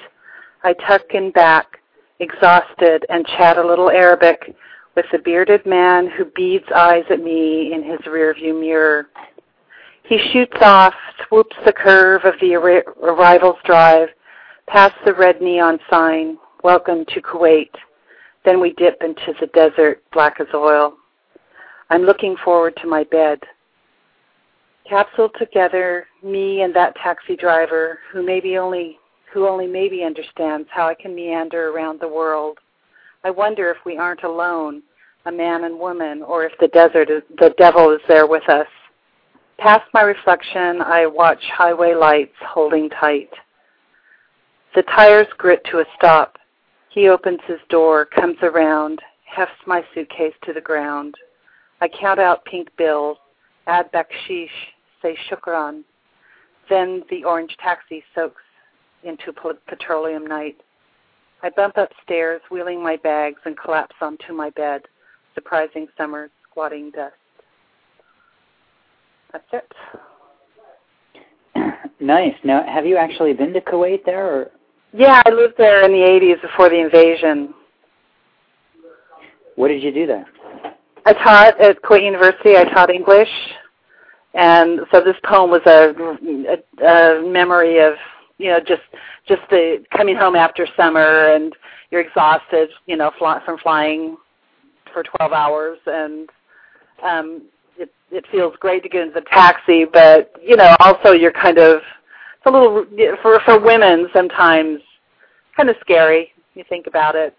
I tuck in back, exhausted, and chat a little Arabic with the bearded man who beads eyes at me in his rearview mirror. He shoots off, swoops the curve of the arrivals drive, past the red neon sign, welcome to Kuwait. Then we dip into the desert, black as oil. I'm looking forward to my bed. Capsule together, me and that taxi driver who maybe only who only maybe understands how I can meander around the world. I wonder if we aren't alone, a man and woman, or if the desert is, the devil is there with us. Past my reflection, I watch highway lights holding tight. The tires grit to a stop. He opens his door, comes around, hefts my suitcase to the ground. I count out pink bills, add bakshish, say shukran. Then the orange taxi soaks into petroleum night. I bump upstairs, wheeling my bags, and collapse onto my bed. Surprising summer squatting dust. That's it. nice. Now, have you actually been to Kuwait there? Or? Yeah, I lived there in the 80s before the invasion. What did you do there? I taught at Kuwait University. I taught English, and so this poem was a, a, a memory of you know just just the coming home after summer and you're exhausted, you know, fly, from flying for 12 hours, and um, it it feels great to get into the taxi, but you know, also you're kind of it's a little for for women sometimes kind of scary. You think about it.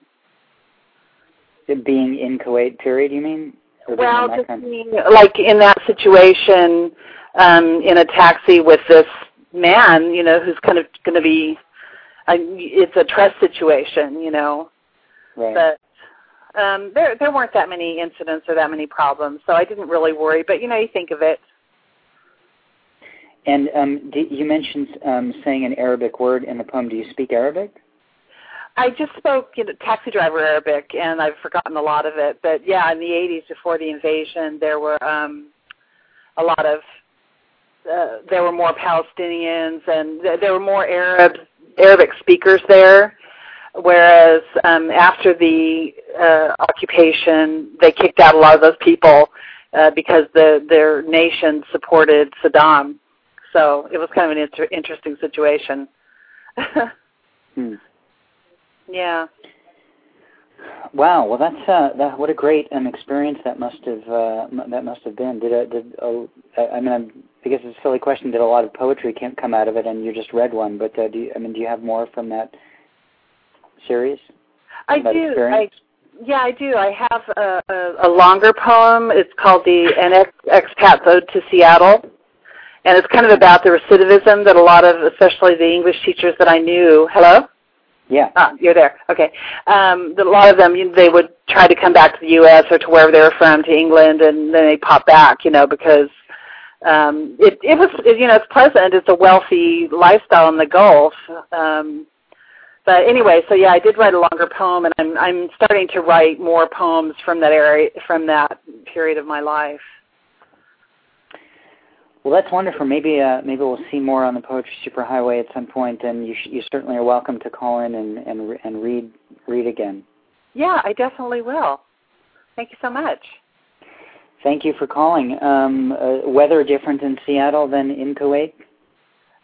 being in Kuwait, period. You mean? well, just being like in that situation, um, in a taxi with this man, you know, who's kind of going to be. Uh, it's a trust situation, you know. Right. But um, there there weren't that many incidents or that many problems, so I didn't really worry. But you know, you think of it. And um, you mentioned um, saying an Arabic word in the poem. Do you speak Arabic? I just spoke you know, taxi driver Arabic, and I've forgotten a lot of it. But yeah, in the 80s, before the invasion, there were um, a lot of uh, there were more Palestinians, and th- there were more Arab Arabic speakers there whereas um, after the uh, occupation, they kicked out a lot of those people uh, because the, their nation supported Saddam. So it was kind of an inter- interesting situation. hmm. Yeah. Wow. Well, that's uh, that. What a great um, experience that must have uh, that must have been. Did uh, did uh, I mean I'm, I guess it's a silly question. Did a lot of poetry come out of it, and you just read one? But uh, do you, I mean, do you have more from that series? I do. I, yeah, I do. I have a, a, a longer poem. It's called the An Expat Ode to Seattle. And it's kind of about the recidivism that a lot of, especially the English teachers that I knew. Hello? Yeah. Ah, you're there. Okay. Um, a lot of them, they would try to come back to the U.S. or to wherever they were from, to England, and then they pop back, you know, because um, it, it was, it, you know, it's pleasant. It's a wealthy lifestyle in the Gulf. Um, but anyway, so yeah, I did write a longer poem, and I'm I'm starting to write more poems from that area from that period of my life. Well, that's wonderful. Maybe uh, maybe we'll see more on the Poetry Superhighway at some point, and you sh- you certainly are welcome to call in and and and read read again. Yeah, I definitely will. Thank you so much. Thank you for calling. Um, uh, weather different in Seattle than in Kuwait?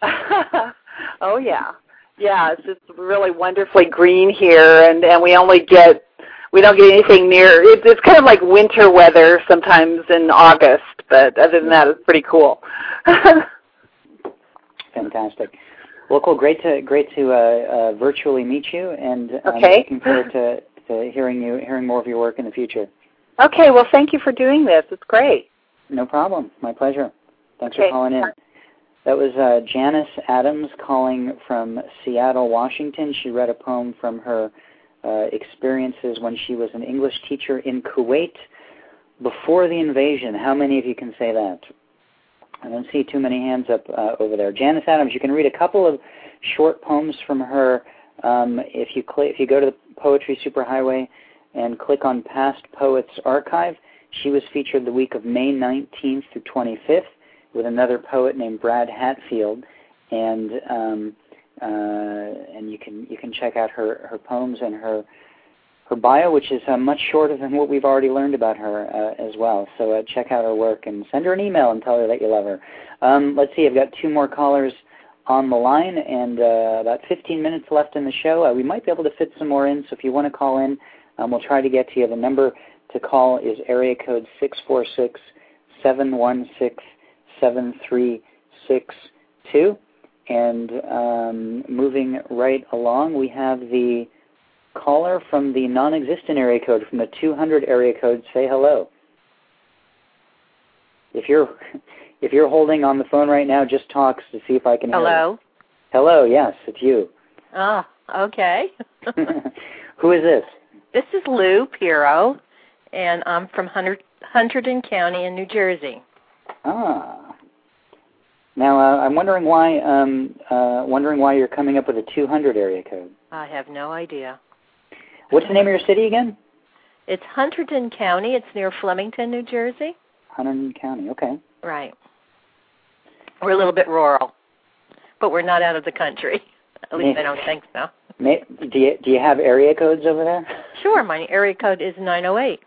oh yeah, yeah. It's just really wonderfully green here, and and we only get we don't get anything near. It's, it's kind of like winter weather sometimes in August, but other than that, it's pretty cool. Fantastic. Well, cool. Great to great to uh, uh, virtually meet you, and okay. I'm looking forward to, to hearing you hearing more of your work in the future. Okay. Well, thank you for doing this. It's great. No problem. My pleasure. Thanks okay. for calling in. That was uh, Janice Adams calling from Seattle, Washington. She read a poem from her experiences when she was an English teacher in Kuwait before the invasion. How many of you can say that? I don't see too many hands up uh, over there. Janice Adams, you can read a couple of short poems from her um, if you cl- if you go to the Poetry Superhighway and click on Past Poets Archive. She was featured the week of May 19th through 25th with another poet named Brad Hatfield, and um, uh, and you can you can check out her her poems and her her bio, which is uh, much shorter than what we've already learned about her uh, as well. So uh, check out her work and send her an email and tell her that you love her. Um, let's see, I've got two more callers on the line and uh, about 15 minutes left in the show. Uh, we might be able to fit some more in, so if you want to call in, um, we'll try to get to you. The number to call is area code 646 716 7362. And um, moving right along, we have the caller from the non-existent area code, from the 200 area code. Say hello. If you're if you're holding on the phone right now, just talk to see if I can. Hello. Hello. Yes, it's you. Ah, okay. Who is this? This is Lou Piro, and I'm from Hunter, Hunterdon County in New Jersey. Ah. Now uh, I'm wondering why um, uh, wondering why you're coming up with a 200 area code. I have no idea. What's the name of your city again? It's Hunterdon County. It's near Flemington, New Jersey. Hunterdon County. Okay. Right. We're a little bit rural, but we're not out of the country. At least I don't think so. May, do you do you have area codes over there? Sure. My area code is 908.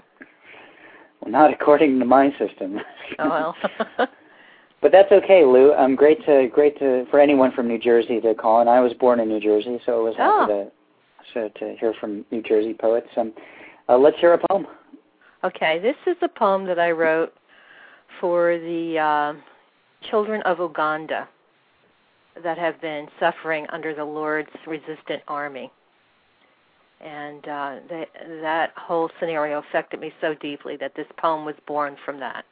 Well, not according to my system. Oh well. but that's okay, Lou. Um, great to great to for anyone from New Jersey to call, and I was born in New Jersey, so it was oh. happy to so to hear from New Jersey poets. Um, uh, let's hear a poem. Okay, this is a poem that I wrote for the uh, children of Uganda that have been suffering under the Lord's Resistance Army. And uh, that, that whole scenario affected me so deeply that this poem was born from that.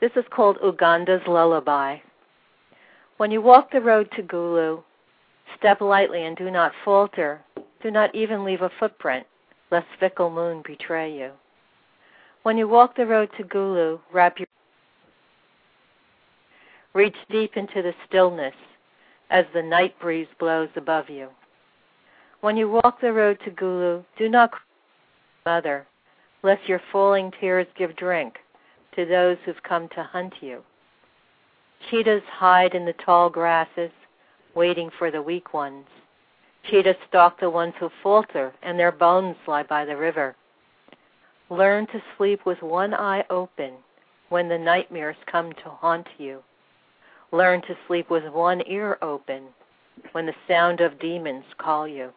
This is called Uganda's Lullaby. When you walk the road to Gulu, step lightly and do not falter. Do not even leave a footprint, lest fickle moon betray you. When you walk the road to Gulu, wrap your reach deep into the stillness as the night breeze blows above you. When you walk the road to Gulu, do not cry, mother, lest your falling tears give drink to those who've come to hunt you. Cheetahs hide in the tall grasses, waiting for the weak ones. Cheetahs stalk the ones who falter, and their bones lie by the river. Learn to sleep with one eye open when the nightmares come to haunt you. Learn to sleep with one ear open when the sound of demons call you.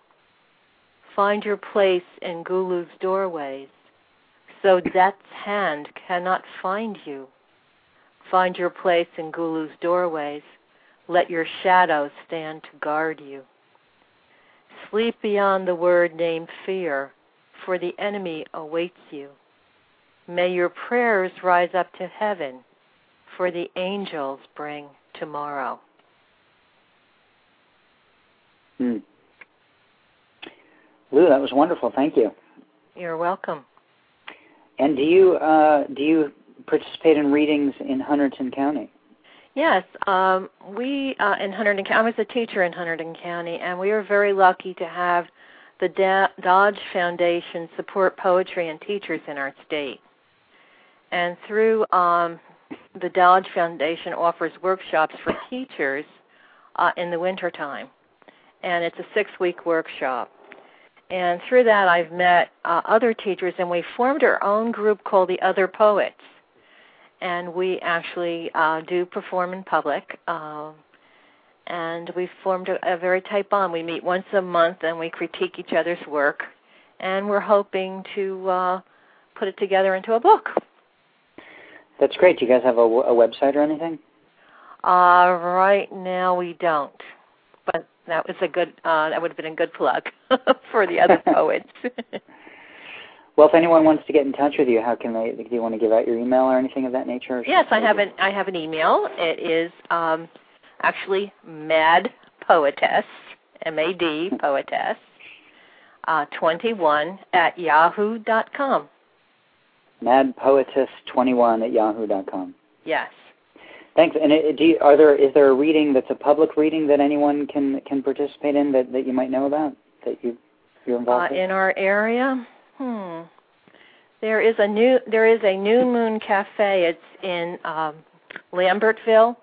Find your place in Gulu's doorways so death's hand cannot find you. Find your place in Gulu's doorways. Let your shadow stand to guard you. Sleep beyond the word named fear, for the enemy awaits you. May your prayers rise up to heaven, for the angels bring tomorrow. Hmm. Lou, that was wonderful. Thank you. You're welcome. And do you uh, do you participate in readings in Hunterdon County? Yes, um, we uh, in Hunterdon County. I was a teacher in Hunterdon County, and we are very lucky to have the Dodge Foundation support poetry and teachers in our state. And through um, the Dodge Foundation offers workshops for teachers uh, in the wintertime. And it's a six week workshop. And through that, I've met uh, other teachers, and we formed our own group called the Other Poets. and we actually uh, do perform in public. Uh, and we've formed a, a very tight bond. We meet once a month and we critique each other's work, and we're hoping to uh, put it together into a book. That's great. Do you guys have a, a website or anything? Uh, right now we don't, but that was a good. Uh, that would have been a good plug for the other poets. well, if anyone wants to get in touch with you, how can they? Do you want to give out your email or anything of that nature? Yes, I have an I have an email. It is um, actually Mad Poetess, M A D Poetess, uh, twenty one at yahoo dot com. Mad Poetess twenty one at yahoo dot com. Yes. Thanks. And it, do you, are there is there a reading that's a public reading that anyone can can participate in that, that you might know about that you you're involved uh, in? In our area, hmm. There is a new there is a New Moon Cafe. It's in um, Lambertville,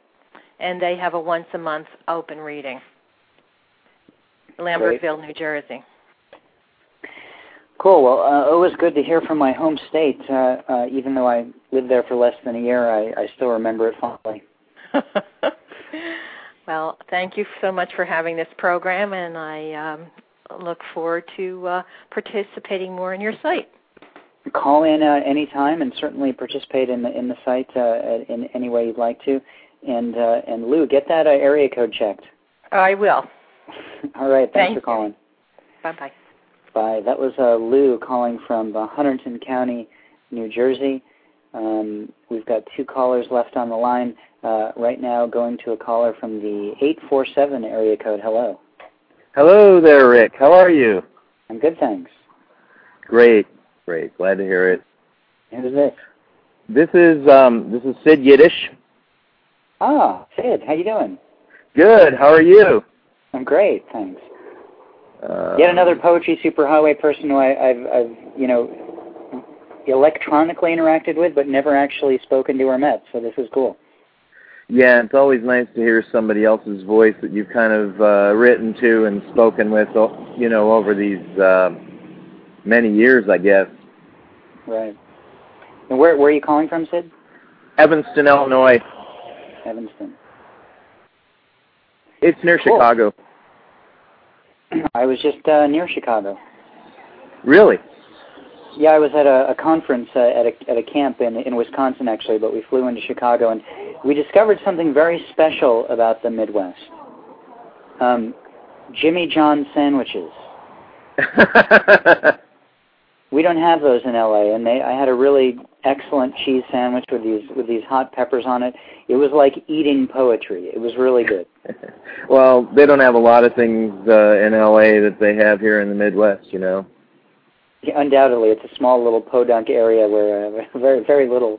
and they have a once a month open reading. Lambertville, Great. New Jersey. Cool. Well, uh, always good to hear from my home state. Uh, uh, even though I lived there for less than a year, I, I still remember it fondly. well, thank you so much for having this program, and I um, look forward to uh, participating more in your site. Call in uh, anytime, and certainly participate in the in the site uh, in any way you'd like to. And uh, and Lou, get that uh, area code checked. I will. All right. Thanks Thank for calling. Bye bye. Bye. That was uh, Lou calling from uh, Hunterdon County, New Jersey. Um, we've got two callers left on the line uh, right now. Going to a caller from the 847 area code. Hello. Hello there, Rick. How are you? I'm good, thanks. Great, great. Glad to hear it. Who's this? This is um, this is Sid Yiddish. Ah, Sid. How you doing? Good. How are you? I'm great, thanks. Uh, Yet another poetry superhighway person who I, I've, I've, you know, electronically interacted with, but never actually spoken to or met. So this is cool. Yeah, it's always nice to hear somebody else's voice that you've kind of uh, written to and spoken with, you know, over these uh, many years, I guess. Right. And where where are you calling from, Sid? Evanston, Illinois. Evanston. It's near Cool. Chicago. I was just uh, near Chicago. Really? Yeah, I was at a, a conference uh, at a at a camp in in Wisconsin actually, but we flew into Chicago and we discovered something very special about the Midwest. Um, Jimmy John sandwiches. We don't have those in LA, and they I had a really excellent cheese sandwich with these with these hot peppers on it. It was like eating poetry. It was really good. well, they don't have a lot of things uh, in LA that they have here in the Midwest, you know. Yeah, undoubtedly, it's a small little podunk area where uh, very very little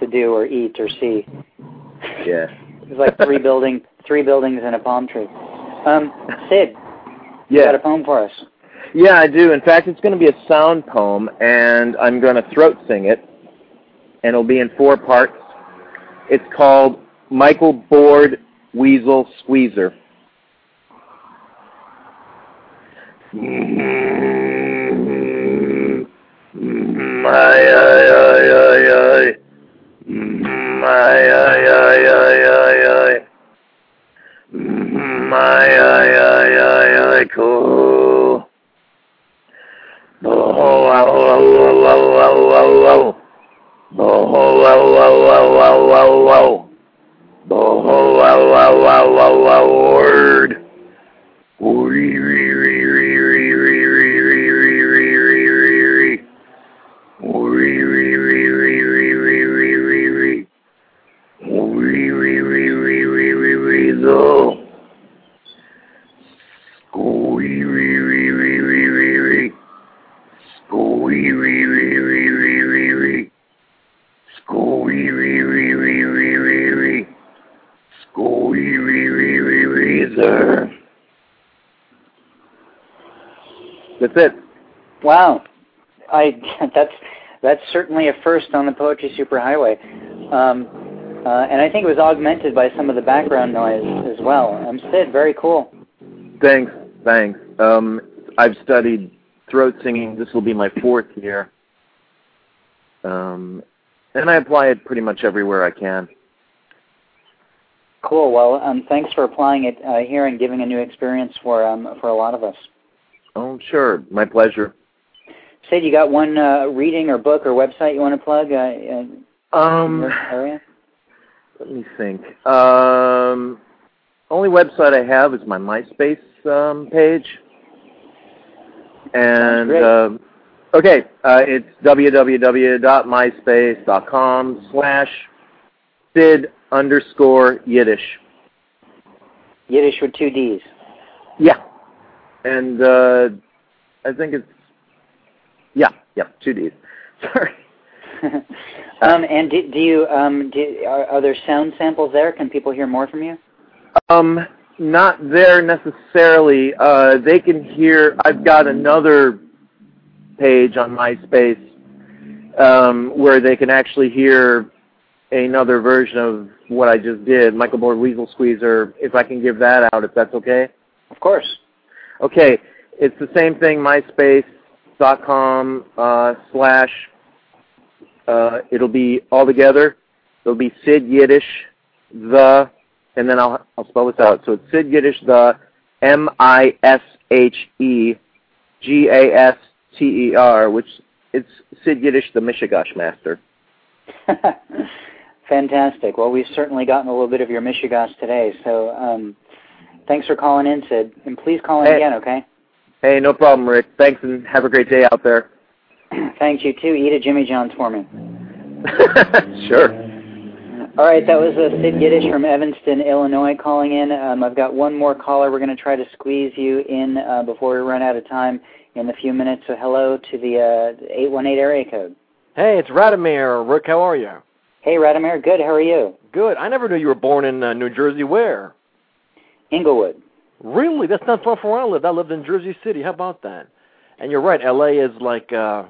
to do or eat or see. Yeah. It was like three building three buildings and a palm tree. Um, Sid, you got a poem for us? Yeah, I do. In fact, it's going to be a sound poem, and I'm going to throat sing it, and it'll be in four parts. It's called Michael Board Weasel Squeezer. Ay, ay, ay, ay, ay. Ay, ay, ay, ay, ay, ay. Ay, ay, ay, ay, ay, cool. Oh, wow, wow, wow, wow, wow, wow. Oh, wow, wow, wow, wow, wow, wow. Oh, wow, wow, wow, wow, wow, word. Wee, wee, sir. That's it. Wow, I that's that's certainly a first on the Poetry Superhighway, um, uh, and I think it was augmented by some of the background noise as well. Um, Sid, very cool. Thanks, thanks. Um, I've studied throat singing. This will be my fourth year. Um, and I apply it pretty much everywhere I can. Cool. Well, um, thanks for applying it uh, here and giving a new experience for um, for a lot of us. Oh, sure. My pleasure. Sid, you got one uh, reading or book or website you want to plug uh, um, area? Let me think. Um, only website I have is my MySpace um, page. And uh, okay, uh, it's www.myspace.com slash Sid underscore Yiddish. Yiddish with two D's. Yeah, and uh, I think it's yeah, yeah, two D's. Sorry. um, and do, do you um, do, are, are there sound samples there? Can people hear more from you? Um, not there necessarily. Uh, they can hear. I've got another page on MySpace um, where they can actually hear another version of what I just did, Michael Board Weasel Squeezer. If I can give that out, if that's okay. Of course. Okay, it's the same thing. MySpace.com uh, slash. Uh, it'll be all together. It'll be Sid Yiddish the and then I'll I'll spell this out. So it's Sid Yiddish the M I S H E G A S T E R, which it's Sid Yiddish the Mishigosh Master. Fantastic. Well, we've certainly gotten a little bit of your Mishigosh today. So um, thanks for calling in, Sid, and please call in hey. again, okay? Hey, no problem, Rick. Thanks, and have a great day out there. Thanks you too. Eat a Jimmy John's for me. sure. All right, that was uh, Sid Yiddish from Evanston, Illinois, calling in. Um, I've got one more caller. We're going to try to squeeze you in uh, before we run out of time in a few minutes. So hello to the uh, 818 area code. Hey, it's Radomir. Rick, how are you? Hey, Radomir. Good. How are you? Good. I never knew you were born in uh, New Jersey. Where? Englewood. Really? That's not far from where I lived. I lived in Jersey City. How about that? And you're right. L.A. is like uh,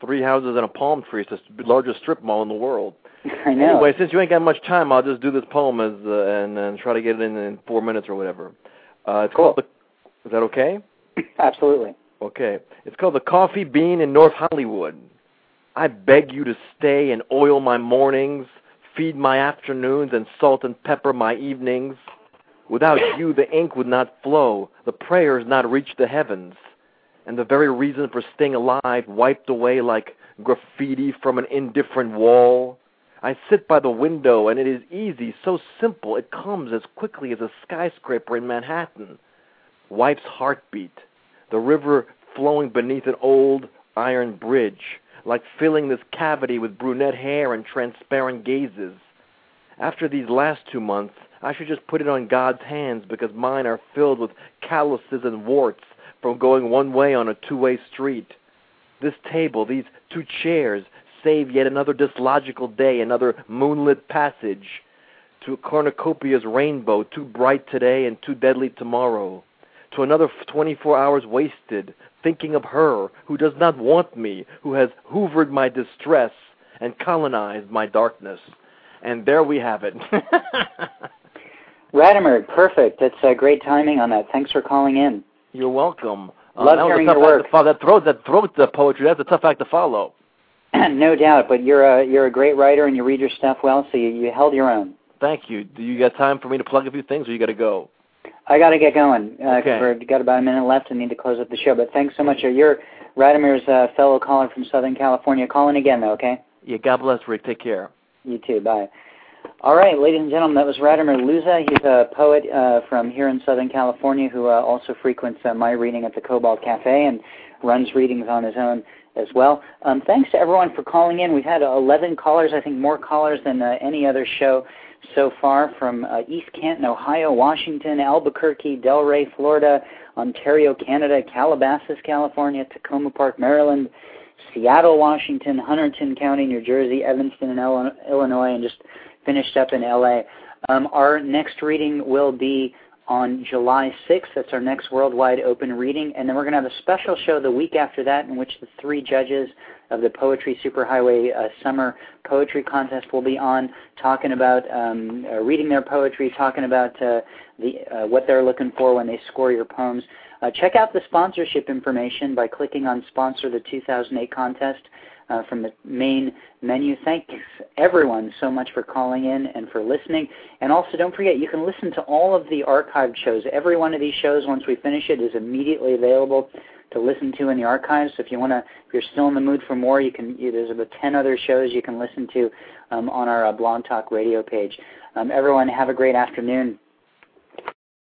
three houses and a palm tree. It's the largest strip mall in the world. I know. Anyway, since you ain't got much time, I'll just do this poem as uh, and and try to get it in in four minutes or whatever. Uh, it's cool. called the. Is that okay? Absolutely. Okay. It's called the Coffee Bean in North Hollywood. I beg you to stay and oil my mornings, feed my afternoons, and salt and pepper my evenings. Without you, the ink would not flow, the prayers not reach the heavens, and the very reason for staying alive wiped away like graffiti from an indifferent wall. I sit by the window, and it is easy, so simple, it comes as quickly as a skyscraper in Manhattan. Wife's heartbeat, the river flowing beneath an old iron bridge, like filling this cavity with brunette hair and transparent gazes. After these last two months, I should just put it on God's hands because mine are filled with calluses and warts from going one way on a two-way street. This table, these two chairs, save yet another dislogical day, another moonlit passage to a cornucopia's rainbow, too bright today and too deadly tomorrow, to another 24 hours wasted thinking of her who does not want me, who has hoovered my distress and colonized my darkness. And there we have it. Radomir, perfect. That's uh, great timing on that. Thanks for calling in. You're welcome. Love uh, hearing your work. That throat, that throat, the poetry. That's a tough act to follow. no doubt, but you're a you're a great writer and you read your stuff well, so you, you held your own. Thank you. Do you got time for me to plug a few things, or you got to go? I got to get going. Uh, Okay. We've got about a minute left and need to close up the show. But thanks so much. Uh, You're Radomir's uh, fellow caller from Southern California. Calling again, though, okay? Yeah. God bless, Rick. Take care. You too. Bye. All right, ladies and gentlemen, that was Radomir Luza. He's a poet uh, from here in Southern California who uh, also frequents uh, my reading at the Cobalt Cafe and runs readings on his own as well. Um, thanks to everyone for calling in. We've had 11 callers, I think more callers than uh, any other show so far from uh, East Canton, Ohio, Washington, Albuquerque, Delray, Florida, Ontario, Canada, Calabasas, California, Takoma Park, Maryland, Seattle, Washington, Hunterdon County, New Jersey, Evanston, and Illinois, and just finished up in LA. Um, our next reading will be on July 6th. That's our next worldwide open reading. And then we're going to have a special show the week after that in which the three judges of the Poetry Superhighway uh, Summer Poetry Contest will be on talking about um, uh, reading their poetry, talking about uh, the uh, what they're looking for when they score your poems. Uh, check out the sponsorship information by clicking on Sponsor the 2008 Contest. Uh, from the main menu. Thanks everyone so much for calling in and for listening. And also don't forget, you can listen to all of the archived shows. Every one of these shows, once we finish it, is immediately available to listen to in the archives. So if you want to, if you're still in the mood for more, you can. There's about 10 other shows you can listen to um, on our uh, Blog Talk Radio page. Um, everyone, have a great afternoon.